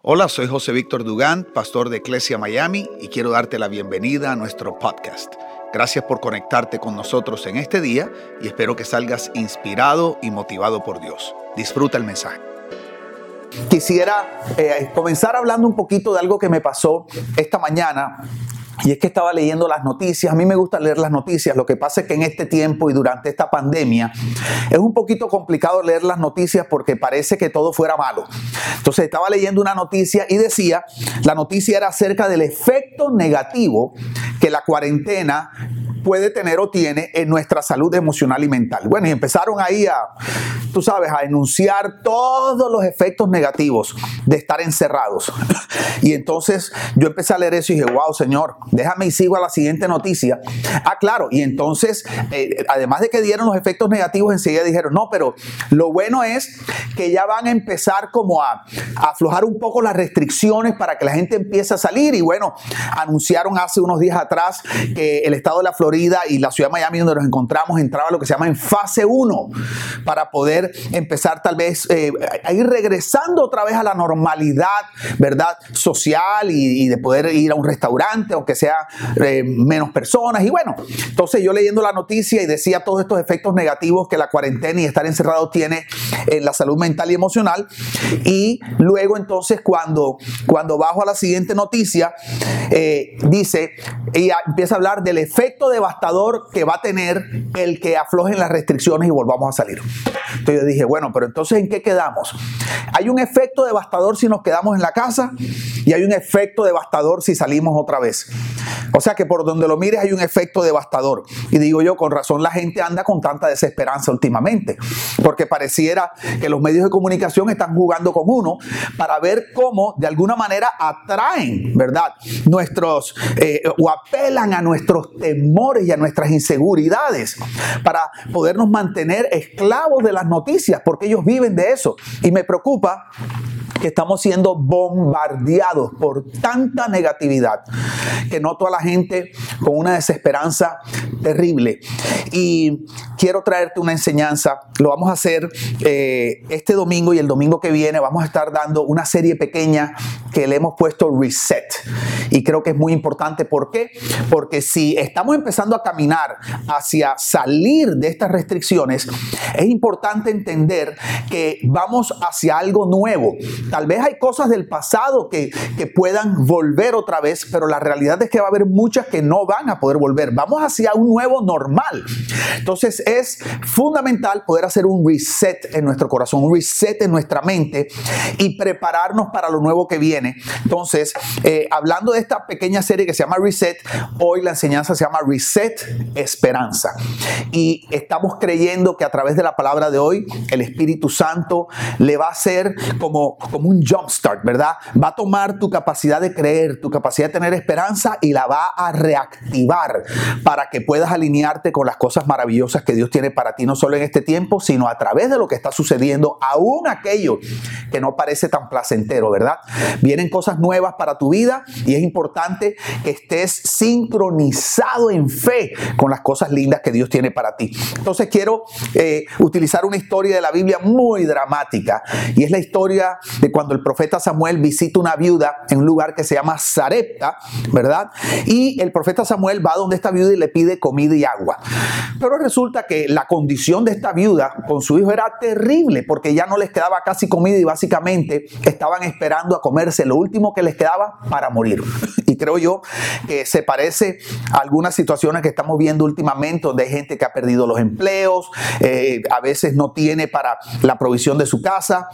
Hola, soy José Víctor Dugán, pastor de Iglesia Miami, y quiero darte la bienvenida a nuestro podcast. Gracias por conectarte con nosotros en este día y espero que salgas inspirado y motivado por Dios. Disfruta el mensaje. Quisiera eh, comenzar hablando un poquito de algo que me pasó esta mañana y es que estaba leyendo las noticias. A mí me gusta leer las noticias. Lo que pasa es que en este tiempo y durante esta pandemia es un poquito complicado leer las noticias porque parece que todo fuera malo. Entonces estaba leyendo una noticia y decía, la noticia era acerca del efecto negativo que la cuarentena puede tener o tiene en nuestra salud emocional y mental. Bueno, y empezaron ahí a, tú sabes, a enunciar todos los efectos negativos de estar encerrados. Y entonces yo empecé a leer eso y dije, wow, Señor, déjame y sigo a la siguiente noticia. Ah, claro, y entonces, eh, además de que dieron los efectos negativos, enseguida dijeron, no, pero lo bueno es que ya van a empezar como a, aflojar un poco las restricciones para que la gente empiece a salir. Y bueno, anunciaron hace unos días atrás que el estado de la Florida y la ciudad de Miami donde nos encontramos entraba lo que se llama en fase 1 para poder empezar tal vez eh, a ir regresando otra vez a la normalidad, ¿verdad? Social y, de poder ir a un restaurante, aunque sea eh, menos personas. Y bueno, entonces yo leyendo la noticia y decía todos estos efectos negativos que la cuarentena y estar encerrado tiene en la salud mental y emocional. Y luego entonces cuando, cuando bajo a la siguiente noticia, eh, dice, ella empieza a hablar del efecto de devastador que va a tener el que aflojen las restricciones y volvamos a salir. Entonces yo dije, bueno, pero entonces ¿en qué quedamos? Hay un efecto devastador si nos quedamos en la casa y hay un efecto devastador si salimos otra vez. O sea que por donde lo mires hay un efecto devastador. Y digo yo, con razón la gente anda con tanta desesperanza últimamente, porque pareciera que los medios de comunicación están jugando con uno para ver cómo de alguna manera atraen, ¿verdad? Nuestros, eh, o apelan a nuestros temores y a nuestras inseguridades para podernos mantener esclavos de las noticias, porque ellos viven de eso. Y me preocupa que estamos siendo bombardeados por tanta negatividad que noto a la gente con una desesperanza terrible. Y quiero traerte una enseñanza. Lo vamos a hacer eh, este domingo y el domingo que viene vamos a estar dando una serie pequeña que le hemos puesto Reset. Y creo que es muy importante. ¿Por qué? Porque si estamos empezando a caminar hacia salir de estas restricciones, es importante entender que vamos hacia algo nuevo. Tal vez hay cosas del pasado que, que puedan volver otra vez, pero la realidad es que va a haber muchas que no van a poder volver. Vamos hacia un nuevo normal. Entonces es fundamental poder hacer un reset en nuestro corazón, un reset en nuestra mente y prepararnos para lo nuevo que viene. Entonces, eh, hablando de esta pequeña serie que se llama Reset, hoy la enseñanza se llama Reset Esperanza. Y estamos creyendo que a través de la palabra de hoy, el Espíritu Santo le va a hacer como, como un jumpstart, ¿verdad? Va a tomar tu capacidad de creer, tu capacidad de tener esperanza y la va a reactivar para que puedas alinearte con las cosas maravillosas que Dios tiene para ti, no solo en este tiempo, sino a través de lo que está sucediendo, aún aquello que no parece tan placentero, ¿verdad? Vienen cosas nuevas para tu vida y es importante que estés sincronizado en fe con las cosas lindas que Dios tiene para ti. Entonces quiero eh, utilizar una historia de la Biblia muy dramática y es la historia de cuando el profeta Samuel visita una viuda en un lugar que se llama Sarepta, ¿verdad? Y el profeta Samuel va donde esta viuda y le pide comida y agua. Pero resulta que la condición de esta viuda con su hijo era terrible porque ya no les quedaba casi comida y básicamente estaban esperando a comerse lo último que les quedaba para morir. Y creo yo que se parece a algunas situaciones que estamos viendo últimamente donde hay gente que ha perdido los empleos, eh, a veces no tiene para la provisión de su casa,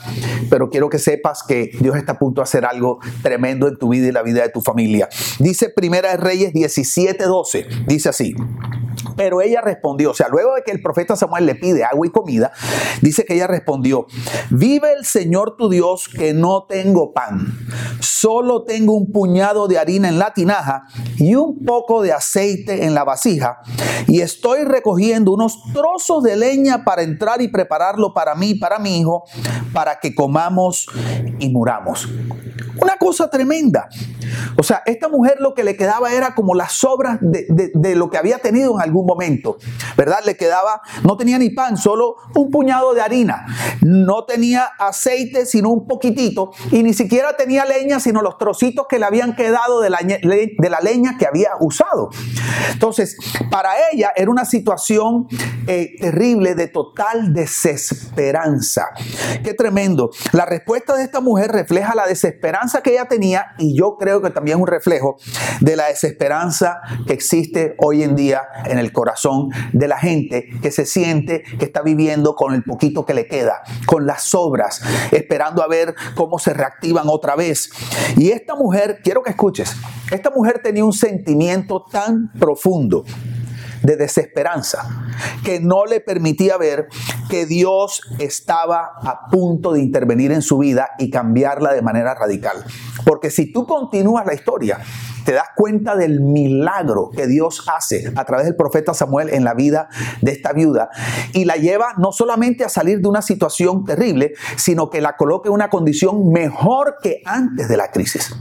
pero quiero que sepas que Dios está a punto de hacer algo tremendo en tu vida y la vida de tu familia. Dice Primera de Reyes 17:12, dice así. Pero ella respondió, o sea, luego de que el profeta Samuel le pide agua y comida, dice que ella respondió, vive el Señor tu Dios que no tengo pan, solo tengo un puñado de harina en la tinaja y un poco de aceite en la vasija, y estoy recogiendo unos trozos de leña para entrar y prepararlo para mí y para mi hijo, para que comamos y muramos. Una cosa tremenda. O sea, esta mujer lo que le quedaba era como las sobras de, lo que había tenido en algún momento, ¿verdad? Le quedaba, no tenía ni pan, solo un puñado de harina. No tenía aceite, sino un poquitito. Y ni siquiera tenía leña, sino los trocitos que le habían quedado de la, de la leña que había usado. Entonces, para ella era una situación eh, terrible de total desesperanza. Qué tremendo. La respuesta de esta mujer refleja la desesperanza que ella tenía y yo creo que también es un reflejo de la desesperanza que existe hoy en día en el corazón de la gente que se siente que está viviendo con el poquito que le queda, con las sobras, esperando a ver cómo se reactivan otra vez. Y esta mujer, quiero que escuches, esta mujer tenía un sentimiento tan profundo de desesperanza que no le permitía ver que Dios estaba a punto de intervenir en su vida y cambiarla de manera radical. Porque si tú continúas la historia, te das cuenta del milagro que Dios hace a través del profeta Samuel en la vida de esta viuda y la lleva no solamente a salir de una situación terrible, sino que la coloca en una condición mejor que antes de la crisis.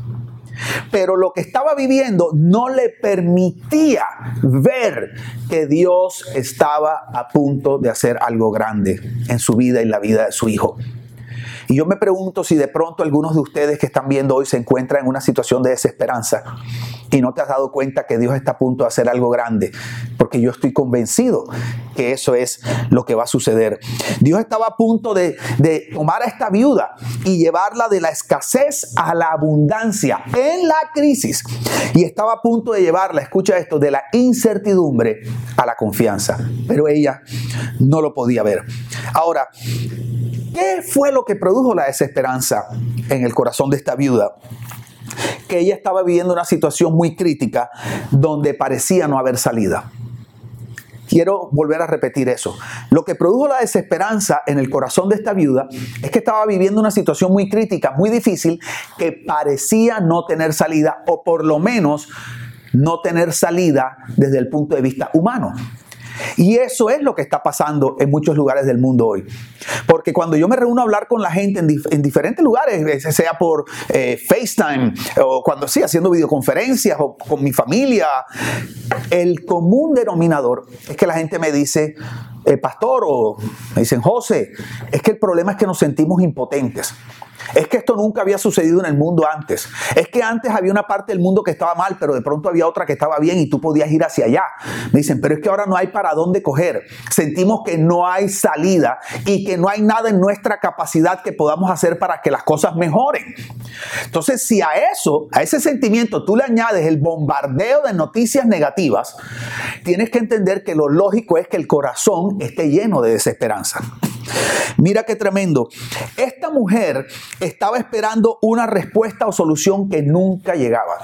Pero lo que estaba viviendo no le permitía ver que Dios estaba a punto de hacer algo grande en su vida y la vida de su hijo. Y yo me pregunto si de pronto algunos de ustedes que están viendo hoy se encuentran en una situación de desesperanza y no te has dado cuenta que Dios está a punto de hacer algo grande, porque yo estoy convencido que eso es lo que va a suceder. Dios estaba a punto de, tomar a esta viuda y llevarla de la escasez a la abundancia en la crisis. Y estaba a punto de llevarla, escucha esto, de la incertidumbre a la confianza. Pero ella no lo podía ver. Ahora, ¿qué fue lo que produjo la desesperanza en el corazón de esta viuda? Que ella estaba viviendo una situación muy crítica donde parecía no haber salida. Quiero volver a repetir eso. Lo que produjo la desesperanza en el corazón de esta viuda es que estaba viviendo una situación muy crítica, muy difícil, que parecía no tener salida o por lo menos no tener salida desde el punto de vista humano. Y eso es lo que está pasando en muchos lugares del mundo hoy. Porque cuando yo me reúno a hablar con la gente en, diferentes lugares, sea por eh, FaceTime o cuando sí, haciendo videoconferencias o con mi familia, el común denominador es que la gente me dice, eh, pastor, o me dicen, José, es que el problema es que nos sentimos impotentes. Es que esto nunca había sucedido en el mundo antes. Es que antes había una parte del mundo que estaba mal, pero de pronto había otra que estaba bien y tú podías ir hacia allá. Me dicen, pero es que ahora no hay para dónde coger. Sentimos que no hay salida y que no hay nada en nuestra capacidad que podamos hacer para que las cosas mejoren. Entonces, si a eso, a ese sentimiento, tú le añades el bombardeo de noticias negativas, tienes que entender que lo lógico es que el corazón esté lleno de desesperanza. Mira qué tremendo. Esta mujer estaba esperando una respuesta o solución que nunca llegaba.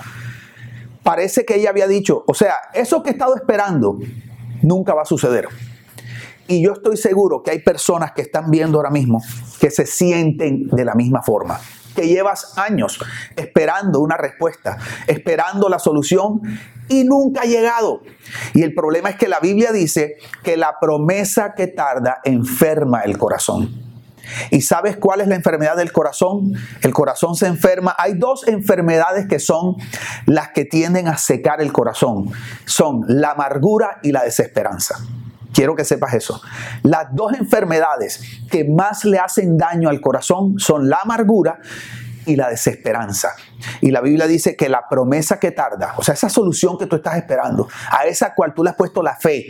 Parece que ella había dicho, o sea, eso que he estado esperando nunca va a suceder. Y yo estoy seguro que hay personas que están viendo ahora mismo que se sienten de la misma forma que llevas años esperando una respuesta, esperando la solución y nunca ha llegado. Y el problema es que la Biblia dice que la promesa que tarda enferma el corazón. ¿Y sabes cuál es la enfermedad del corazón? El corazón se enferma. Hay dos enfermedades que son las que tienden a secar el corazón. Son la amargura y la desesperanza. Quiero que sepas eso. Las dos enfermedades que más le hacen daño al corazón son la amargura y la desesperanza. Y la Biblia dice que la promesa que tarda, o sea, esa solución que tú estás esperando, a esa cual tú le has puesto la fe,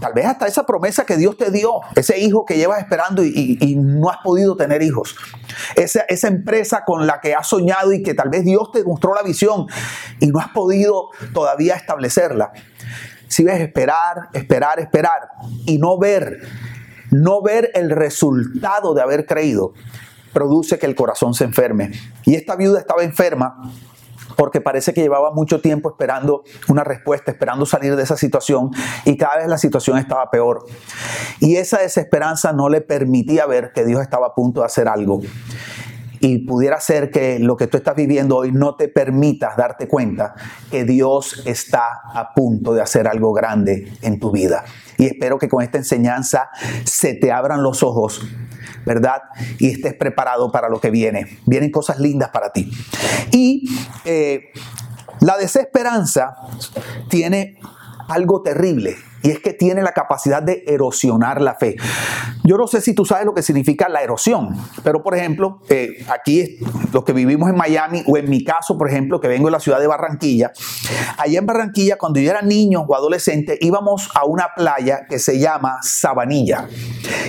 tal vez hasta esa promesa que Dios te dio, ese hijo que llevas esperando y, no has podido tener hijos, esa, esa empresa con la que has soñado y que tal vez Dios te mostró la visión y no has podido todavía establecerla. Si ves esperar, esperar, esperar y no ver, no ver el resultado de haber creído, produce que el corazón se enferme. Y esta viuda estaba enferma porque parece que llevaba mucho tiempo esperando una respuesta, esperando salir de esa situación y cada vez la situación estaba peor. Y esa desesperanza no le permitía ver que Dios estaba a punto de hacer algo y pudiera ser que lo que tú estás viviendo hoy no te permita darte cuenta que Dios está a punto de hacer algo grande en tu vida. Y espero que con esta enseñanza se te abran los ojos ¿verdad? Y estés preparado para lo que viene. Vienen cosas lindas para ti. Y eh, la desesperanza tiene algo terrible y es que tiene la capacidad de erosionar la fe. Yo no sé si tú sabes lo que significa la erosión, pero por ejemplo, eh, aquí los que vivimos en Miami o en mi caso, por ejemplo, que vengo de la ciudad de Barranquilla, allá en Barranquilla, cuando yo era niño o adolescente, íbamos a una playa que se llama Sabanilla.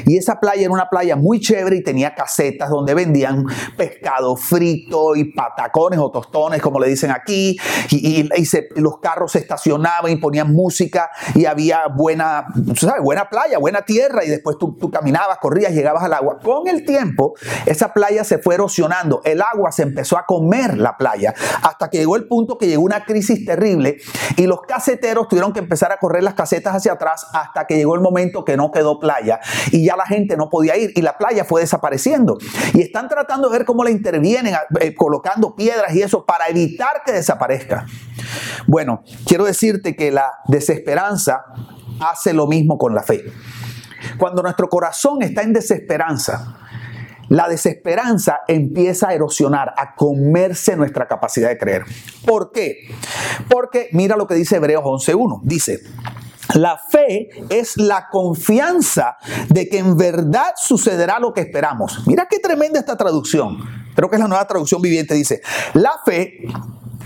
Y esa playa era una playa muy chévere y tenía casetas donde vendían pescado frito y patacones o tostones, como le dicen aquí, y, los carros se estacionaban y ponían música y buena, ¿sabes? buena playa, buena tierra y después tú, tú caminabas, corrías, llegabas al agua. Con el tiempo, esa playa se fue erosionando, el agua se empezó a comer la playa hasta que llegó el punto que llegó una crisis terrible y los caseteros tuvieron que empezar a correr las casetas hacia atrás hasta que llegó el momento que no quedó playa y ya la gente no podía ir y la playa fue desapareciendo. Y están tratando de ver cómo la intervienen, eh, colocando piedras y eso para evitar que desaparezca. Bueno, quiero decirte que la desesperanza hace lo mismo con la fe. Cuando nuestro corazón está en desesperanza, la desesperanza empieza a erosionar, a comerse nuestra capacidad de creer. ¿Por qué? Porque mira lo que dice Hebreos 11.1. Dice, la fe es la confianza de que en verdad sucederá lo que esperamos. Mira qué tremenda esta traducción. Creo que es la nueva traducción viviente. Dice, la fe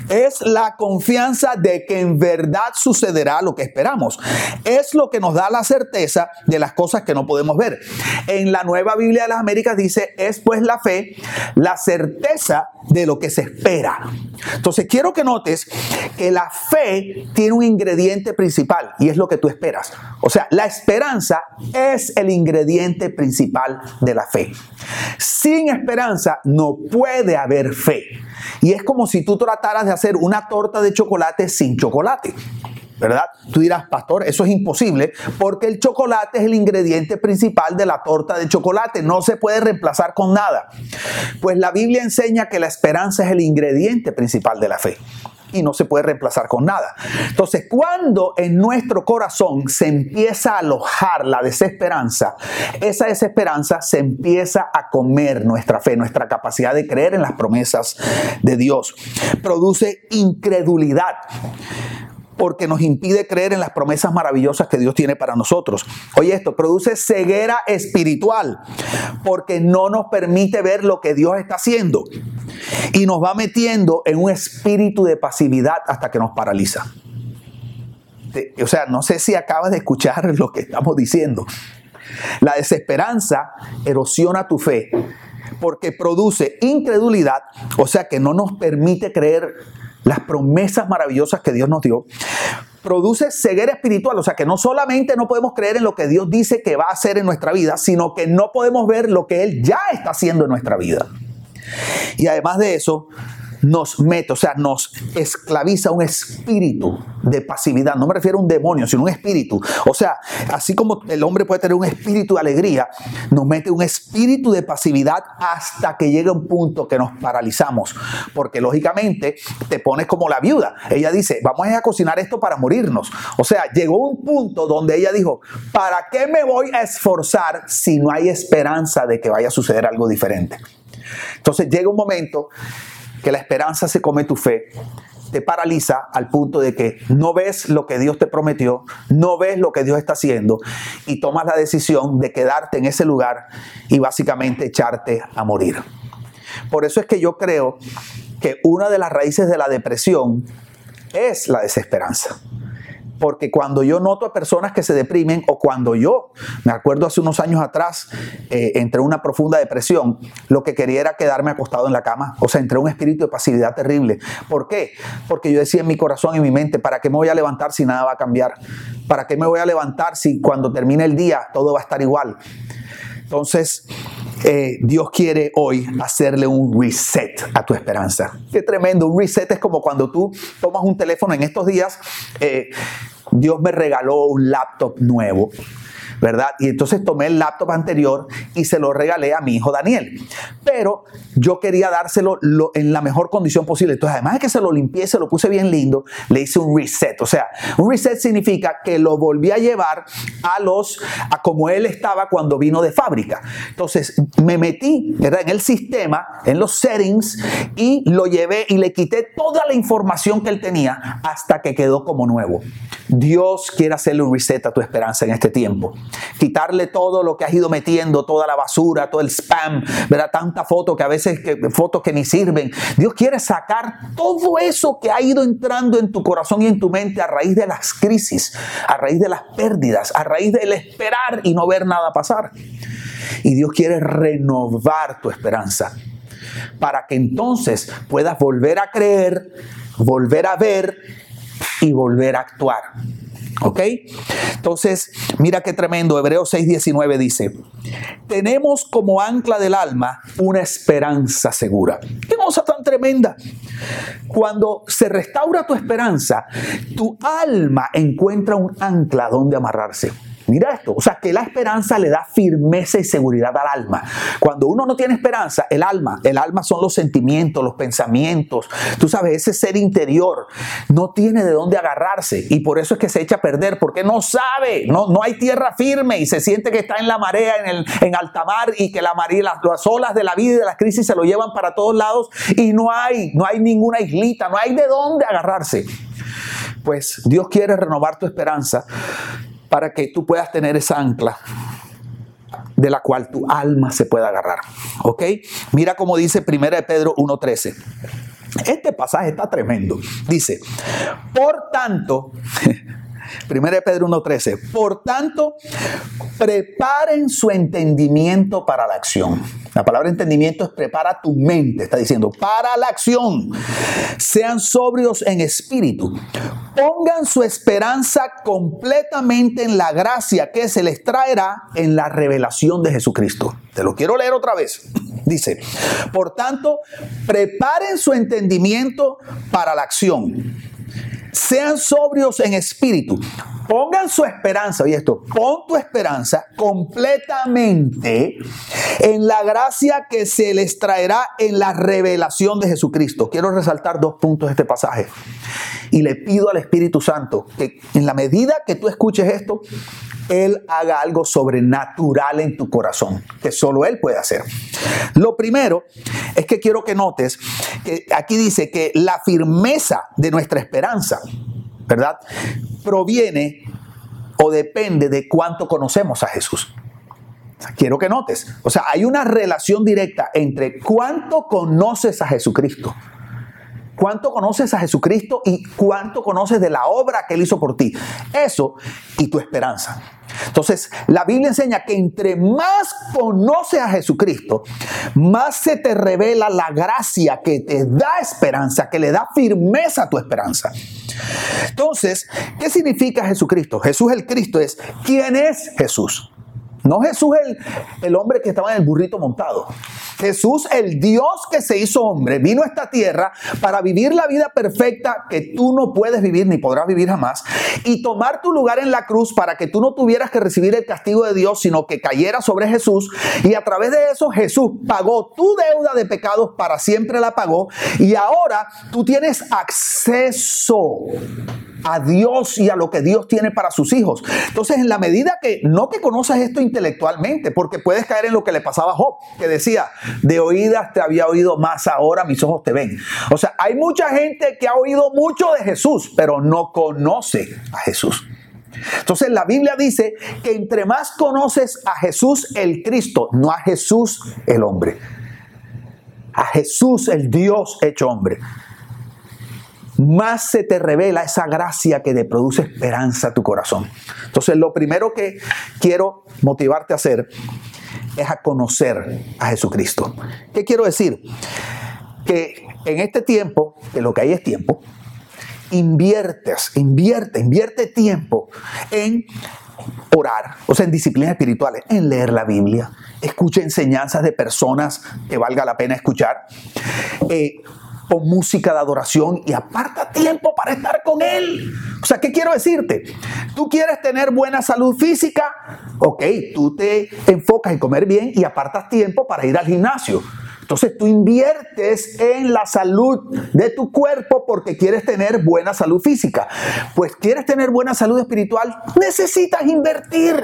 es la confianza de que en verdad sucederá lo que esperamos. Es lo que nos da la certeza de las cosas que no podemos ver. En la nueva Biblia de las Américas dice, es pues la fe, la certeza de lo que se espera. Entonces quiero que notes que la fe tiene un ingrediente principal y es lo que tú esperas. O sea, la esperanza es el ingrediente principal de la fe. Sin esperanza no puede haber fe. Y es como si tú trataras de hacer una torta de chocolate sin chocolate. ¿verdad? Tú dirás, pastor, eso es imposible porque el chocolate es el ingrediente principal de la torta de chocolate, no se puede reemplazar con nada. Pues la Biblia enseña que la esperanza es el ingrediente principal de la fe y no se puede reemplazar con nada. Entonces, cuando en nuestro corazón se empieza a alojar la desesperanza, esa desesperanza se empieza a comer nuestra fe, nuestra capacidad de creer en las promesas de Dios. Produce incredulidad porque nos impide creer en las promesas maravillosas que Dios tiene para nosotros. Oye, esto produce ceguera espiritual, porque no nos permite ver lo que Dios está haciendo y nos va metiendo en un espíritu de pasividad hasta que nos paraliza. O sea, no sé si acabas de escuchar lo que estamos diciendo. La desesperanza erosiona tu fe porque produce incredulidad, o sea que no nos permite creer las promesas maravillosas que Dios nos dio, produce ceguera espiritual, o sea que no solamente no podemos creer en lo que Dios dice que va a hacer en nuestra vida, sino que no podemos ver lo que Él ya está haciendo en nuestra vida. Y además de eso, nos mete, o sea, nos esclaviza un espíritu de pasividad. No me refiero a un demonio, sino un espíritu. O sea, así como el hombre puede tener un espíritu de alegría, nos mete un espíritu de pasividad hasta que llega un punto que nos paralizamos. Porque lógicamente te pones como la viuda. Ella dice, vamos a, cocinar esto para morirnos. O sea, llegó un punto donde ella dijo, ¿para qué me voy a esforzar si no hay esperanza de que vaya a suceder algo diferente? Entonces llega un momento que la esperanza se come tu fe, te paraliza al punto de que no ves lo que Dios te prometió, no ves lo que Dios está haciendo y tomas la decisión de quedarte en ese lugar y básicamente echarte a morir. Por eso es que yo creo que una de las raíces de la depresión es la desesperanza. Porque cuando yo noto a personas que se deprimen o cuando yo, me acuerdo hace unos años atrás, eh, entré en una profunda depresión, lo que quería era quedarme acostado en la cama. O sea, entré en un espíritu de pasividad terrible. ¿Por qué? Porque yo decía en mi corazón y mi mente, ¿para qué me voy a levantar si nada va a cambiar? ¿Para qué me voy a levantar si cuando termine el día todo va a estar igual? Entonces, eh, Dios quiere hoy hacerle un reset a tu esperanza. Qué tremendo. Un reset es como cuando tú tomas un teléfono en estos días. Eh, Dios me regaló un laptop nuevo. ¿Verdad? Y entonces tomé el laptop anterior y se lo regalé a mi hijo Daniel. Pero yo quería dárselo en la mejor condición posible. Entonces, además de que se lo limpié, se lo puse bien lindo, le hice un reset. O sea, un reset significa que lo volví a llevar a los, a como él estaba cuando vino de fábrica. Entonces, me metí, ¿verdad? En el sistema, en los settings y lo llevé y le quité toda la información que él tenía hasta que quedó como nuevo. Dios quiere hacerle un reset a tu esperanza en este tiempo. Quitarle todo lo que has ido metiendo, toda la basura, todo el spam, ¿verdad? Tanta foto que a veces, que, fotos que ni sirven. Dios quiere sacar todo eso que ha ido entrando en tu corazón y en tu mente a raíz de las crisis, a raíz de las pérdidas, a raíz del esperar y no ver nada pasar. Y Dios quiere renovar tu esperanza para que entonces puedas volver a creer, volver a ver y volver a actuar. ¿Ok? Entonces, mira qué tremendo. Hebreos 6:19 dice, tenemos como ancla del alma una esperanza segura. Qué cosa tan tremenda. Cuando se restaura tu esperanza, tu alma encuentra un ancla donde amarrarse. Mira esto, o sea que la esperanza le da firmeza y seguridad al alma. Cuando uno no tiene esperanza, el alma, el alma son los sentimientos, los pensamientos, tú sabes, ese ser interior no tiene de dónde agarrarse y por eso es que se echa a perder, porque no sabe, no, no hay tierra firme y se siente que está en la marea, en, el, en alta mar y que la marea, las, las olas de la vida y de las crisis se lo llevan para todos lados y no hay, no hay ninguna islita, no hay de dónde agarrarse. Pues Dios quiere renovar tu esperanza para que tú puedas tener esa ancla de la cual tu alma se pueda agarrar. ¿Ok? Mira cómo dice 1 Pedro 1.13. Este pasaje está tremendo. Dice, por tanto, 1 Pedro 1.13, por tanto, preparen su entendimiento para la acción. La palabra entendimiento es prepara tu mente, está diciendo, para la acción. Sean sobrios en espíritu. Pongan su esperanza completamente en la gracia que se les traerá en la revelación de Jesucristo. Te lo quiero leer otra vez. Dice, por tanto, preparen su entendimiento para la acción sean sobrios en espíritu. Pongan su esperanza, y esto, pon tu esperanza completamente en la gracia que se les traerá en la revelación de Jesucristo. Quiero resaltar dos puntos de este pasaje. Y le pido al Espíritu Santo que en la medida que tú escuches esto, Él haga algo sobrenatural en tu corazón, que solo Él puede hacer. Lo primero es que quiero que notes que aquí dice que la firmeza de nuestra esperanza ¿verdad? Proviene o depende de cuánto conocemos a Jesús. quiero que notes, o sea, hay una relación directa entre cuánto conoces a Jesucristo cuánto conoces a Jesucristo y cuánto conoces de la obra que Él hizo por ti. Eso y tu esperanza. Entonces, la Biblia enseña que entre más conoces a Jesucristo, más se te revela la gracia que te da esperanza, que le da firmeza a tu esperanza. Entonces, ¿qué significa Jesucristo? Jesús el Cristo es, ¿quién es Jesús? No Jesús el, el hombre que estaba en el burrito montado. Jesús, el Dios que se hizo hombre, vino a esta tierra para vivir la vida perfecta que tú no puedes vivir ni podrás vivir jamás y tomar tu lugar en la cruz para que tú no tuvieras que recibir el castigo de Dios, sino que cayera sobre Jesús. Y a través de eso Jesús pagó tu deuda de pecados, para siempre la pagó. Y ahora tú tienes acceso a Dios y a lo que Dios tiene para sus hijos. Entonces, en la medida que no que conoces esto intelectualmente, porque puedes caer en lo que le pasaba a Job, que decía, de oídas te había oído más, ahora mis ojos te ven. O sea, hay mucha gente que ha oído mucho de Jesús, pero no conoce a Jesús. Entonces la Biblia dice que entre más conoces a Jesús el Cristo, no a Jesús el hombre, a Jesús el Dios hecho hombre, más se te revela esa gracia que te produce esperanza a tu corazón. Entonces, lo primero que quiero motivarte a hacer es a conocer a Jesucristo. ¿Qué quiero decir? Que en este tiempo, que lo que hay es tiempo, inviertes, invierte, invierte tiempo en orar, o sea, en disciplinas espirituales, en leer la Biblia, escucha enseñanzas de personas que valga la pena escuchar, eh, música de adoración y aparta tiempo para estar con Él. O sea, ¿qué quiero decirte? Tú quieres tener buena salud física, ok, tú te enfocas en comer bien y apartas tiempo para ir al gimnasio. Entonces tú inviertes en la salud de tu cuerpo porque quieres tener buena salud física. Pues quieres tener buena salud espiritual, necesitas invertir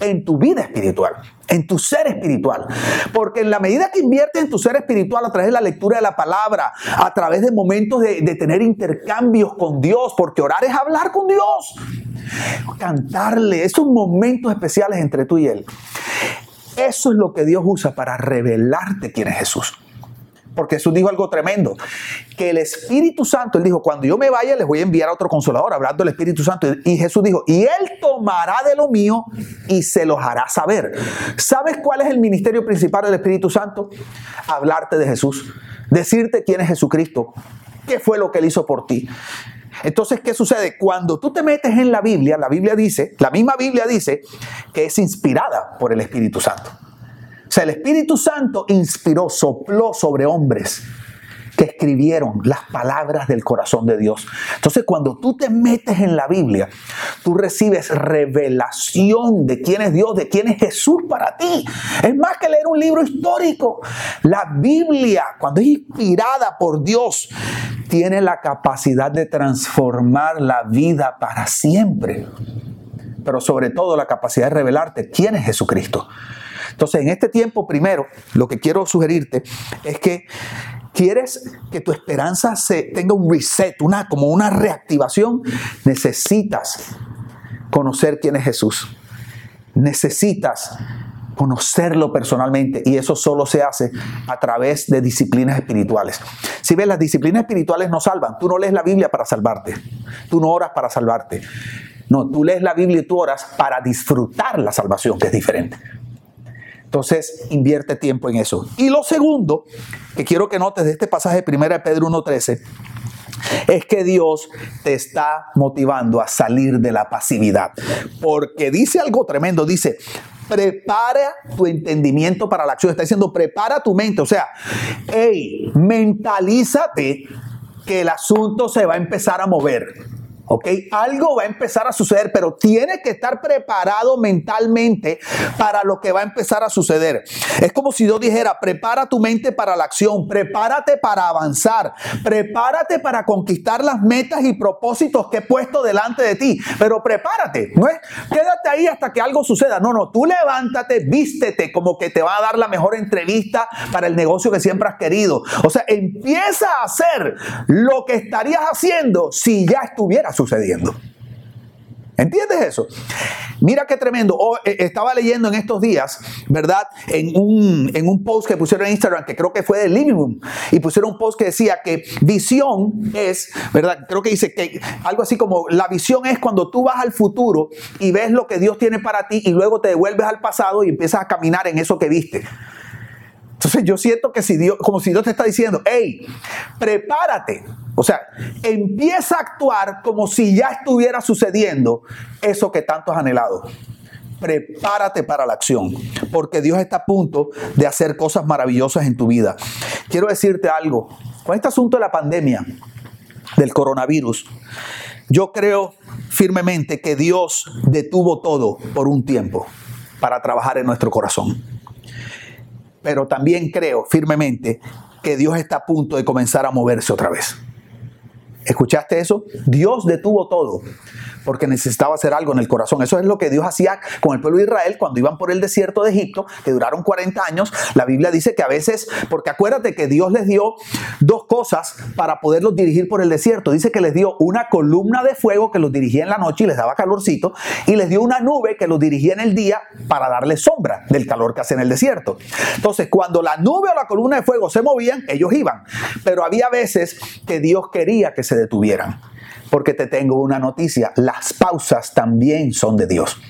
en tu vida espiritual, en tu ser espiritual. Porque en la medida que inviertes en tu ser espiritual a través de la lectura de la palabra, a través de momentos de, tener intercambios con Dios, porque orar es hablar con Dios, cantarle, esos momentos especiales entre tú y Él. Eso es lo que Dios usa para revelarte quién es Jesús. Porque Jesús dijo algo tremendo, que el Espíritu Santo, Él dijo, cuando yo me vaya les voy a enviar a otro consolador, hablando del Espíritu Santo. Y Jesús dijo, y Él tomará de lo mío y se los hará saber. ¿Sabes cuál es el ministerio principal del Espíritu Santo? Hablarte de Jesús, decirte quién es Jesucristo, qué fue lo que Él hizo por ti. Entonces, ¿qué sucede? Cuando tú te metes en la Biblia, la Biblia dice, la misma Biblia dice que es inspirada por el Espíritu Santo. O sea, el Espíritu Santo inspiró, sopló sobre hombres que escribieron las palabras del corazón de Dios. Entonces, cuando tú te metes en la Biblia, tú recibes revelación de quién es Dios, de quién es Jesús para ti. Es más que leer un libro histórico. La Biblia, cuando es inspirada por Dios, tiene la capacidad de transformar la vida para siempre. Pero sobre todo la capacidad de revelarte quién es Jesucristo. Entonces, en este tiempo, primero, lo que quiero sugerirte es que quieres que tu esperanza se tenga un reset, una, como una reactivación, necesitas conocer quién es Jesús. Necesitas conocerlo personalmente y eso solo se hace a través de disciplinas espirituales. Si ves, las disciplinas espirituales no salvan. Tú no lees la Biblia para salvarte. Tú no oras para salvarte. No, tú lees la Biblia y tú oras para disfrutar la salvación, que es diferente. Entonces, invierte tiempo en eso. Y lo segundo que quiero que notes de este pasaje de 1 Pedro 1.13 es que Dios te está motivando a salir de la pasividad. Porque dice algo tremendo, dice, prepara tu entendimiento para la acción. Está diciendo, prepara tu mente. O sea, hey, mentalízate que el asunto se va a empezar a mover. ¿Ok? Algo va a empezar a suceder, pero tienes que estar preparado mentalmente para lo que va a empezar a suceder. Es como si yo dijera, prepara tu mente para la acción, prepárate para avanzar, prepárate para conquistar las metas y propósitos que he puesto delante de ti, pero prepárate, no quédate ahí hasta que algo suceda, no, no, tú levántate, vístete como que te va a dar la mejor entrevista para el negocio que siempre has querido. O sea, empieza a hacer lo que estarías haciendo si ya estuvieras sucediendo. ¿Entiendes eso? Mira qué tremendo. Oh, eh, estaba leyendo en estos días, ¿verdad? En un, en un post que pusieron en Instagram, que creo que fue de Living Room, y pusieron un post que decía que visión es, ¿verdad? Creo que dice que algo así como la visión es cuando tú vas al futuro y ves lo que Dios tiene para ti y luego te devuelves al pasado y empiezas a caminar en eso que viste. Entonces yo siento que si Dios, como si Dios te está diciendo, hey, prepárate o sea, empieza a actuar como si ya estuviera sucediendo eso que tanto has anhelado. Prepárate para la acción, porque Dios está a punto de hacer cosas maravillosas en tu vida. Quiero decirte algo, con este asunto de la pandemia, del coronavirus, yo creo firmemente que Dios detuvo todo por un tiempo para trabajar en nuestro corazón. Pero también creo firmemente que Dios está a punto de comenzar a moverse otra vez. ¿Escuchaste eso? Dios detuvo todo porque necesitaba hacer algo en el corazón. Eso es lo que Dios hacía con el pueblo de Israel cuando iban por el desierto de Egipto, que duraron 40 años. La Biblia dice que a veces, porque acuérdate que Dios les dio dos cosas para poderlos dirigir por el desierto. Dice que les dio una columna de fuego que los dirigía en la noche y les daba calorcito, y les dio una nube que los dirigía en el día para darles sombra del calor que hace en el desierto. Entonces, cuando la nube o la columna de fuego se movían, ellos iban. Pero había veces que Dios quería que se detuvieran porque te tengo una noticia, las pausas también son de Dios.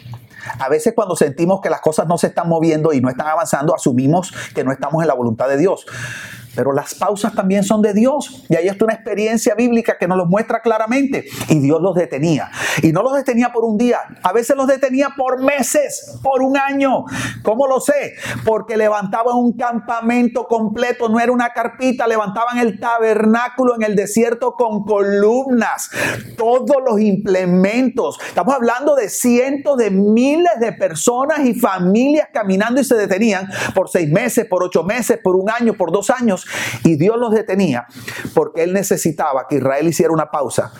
A veces cuando sentimos que las cosas no se están moviendo y no están avanzando, asumimos que no estamos en la voluntad de Dios. Pero las pausas también son de Dios. Y ahí está una experiencia bíblica que nos lo muestra claramente. Y Dios los detenía. Y no los detenía por un día, a veces los detenía por meses, por un año. ¿Cómo lo sé? Porque levantaban un campamento completo, no era una carpita, levantaban el tabernáculo en el desierto con columnas, todos los implementos. Estamos hablando de cientos de miles de personas y familias caminando y se detenían por seis meses, por ocho meses, por un año, por dos Y Dios los detenía porque Él necesitaba que Israel hiciera una pausa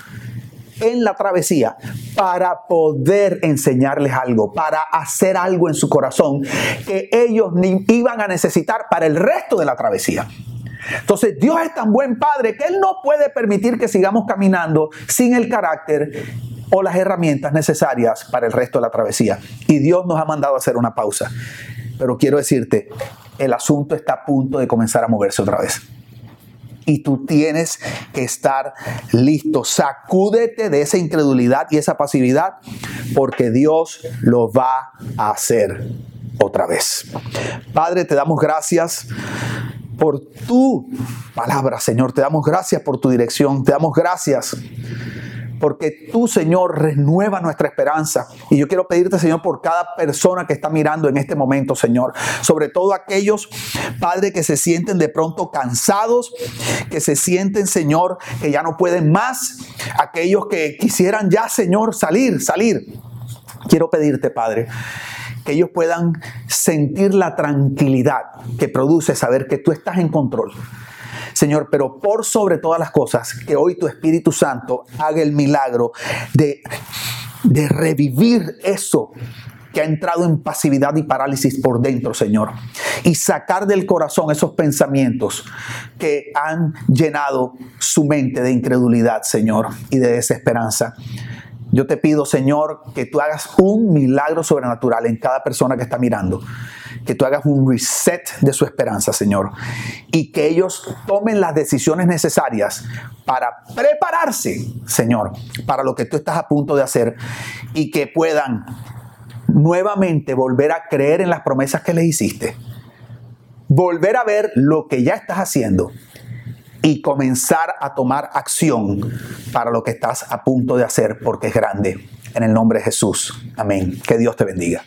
en la travesía para poder enseñarles algo, para hacer algo en su corazón que ellos ni iban a necesitar para el resto de la travesía. Entonces Dios es tan buen padre que Él no puede permitir que sigamos caminando sin el carácter o las herramientas necesarias para el resto de la travesía. Y Dios nos ha mandado a hacer una pausa. Pero quiero decirte, el asunto está a punto de comenzar a moverse otra vez. Y tú tienes que estar listo. Sacúdete de esa incredulidad y esa pasividad porque Dios lo va a hacer otra vez. Padre, te damos gracias por tu palabra, Señor. Te damos gracias por tu dirección. Te damos gracias porque tú, Señor, renueva nuestra esperanza. Y yo quiero pedirte, Señor, por cada persona que está mirando en este momento, Señor. Sobre todo aquellos, Padre, que se sienten de pronto cansados, que se sienten, Señor, que ya no pueden más. Aquellos que quisieran ya, Señor, salir, salir. Quiero pedirte, Padre, que ellos puedan sentir la tranquilidad que produce saber que tú estás en control. Señor, pero por sobre todas las cosas, que hoy tu Espíritu Santo haga el milagro de, de revivir eso que ha entrado en pasividad y parálisis por dentro, Señor. Y sacar del corazón esos pensamientos que han llenado su mente de incredulidad, Señor, y de desesperanza. Yo te pido, Señor, que tú hagas un milagro sobrenatural en cada persona que está mirando. Que tú hagas un reset de su esperanza, Señor. Y que ellos tomen las decisiones necesarias para prepararse, Señor, para lo que tú estás a punto de hacer. Y que puedan nuevamente volver a creer en las promesas que les hiciste. Volver a ver lo que ya estás haciendo y comenzar a tomar acción para lo que estás a punto de hacer porque es grande. En el nombre de Jesús. Amén. Que Dios te bendiga.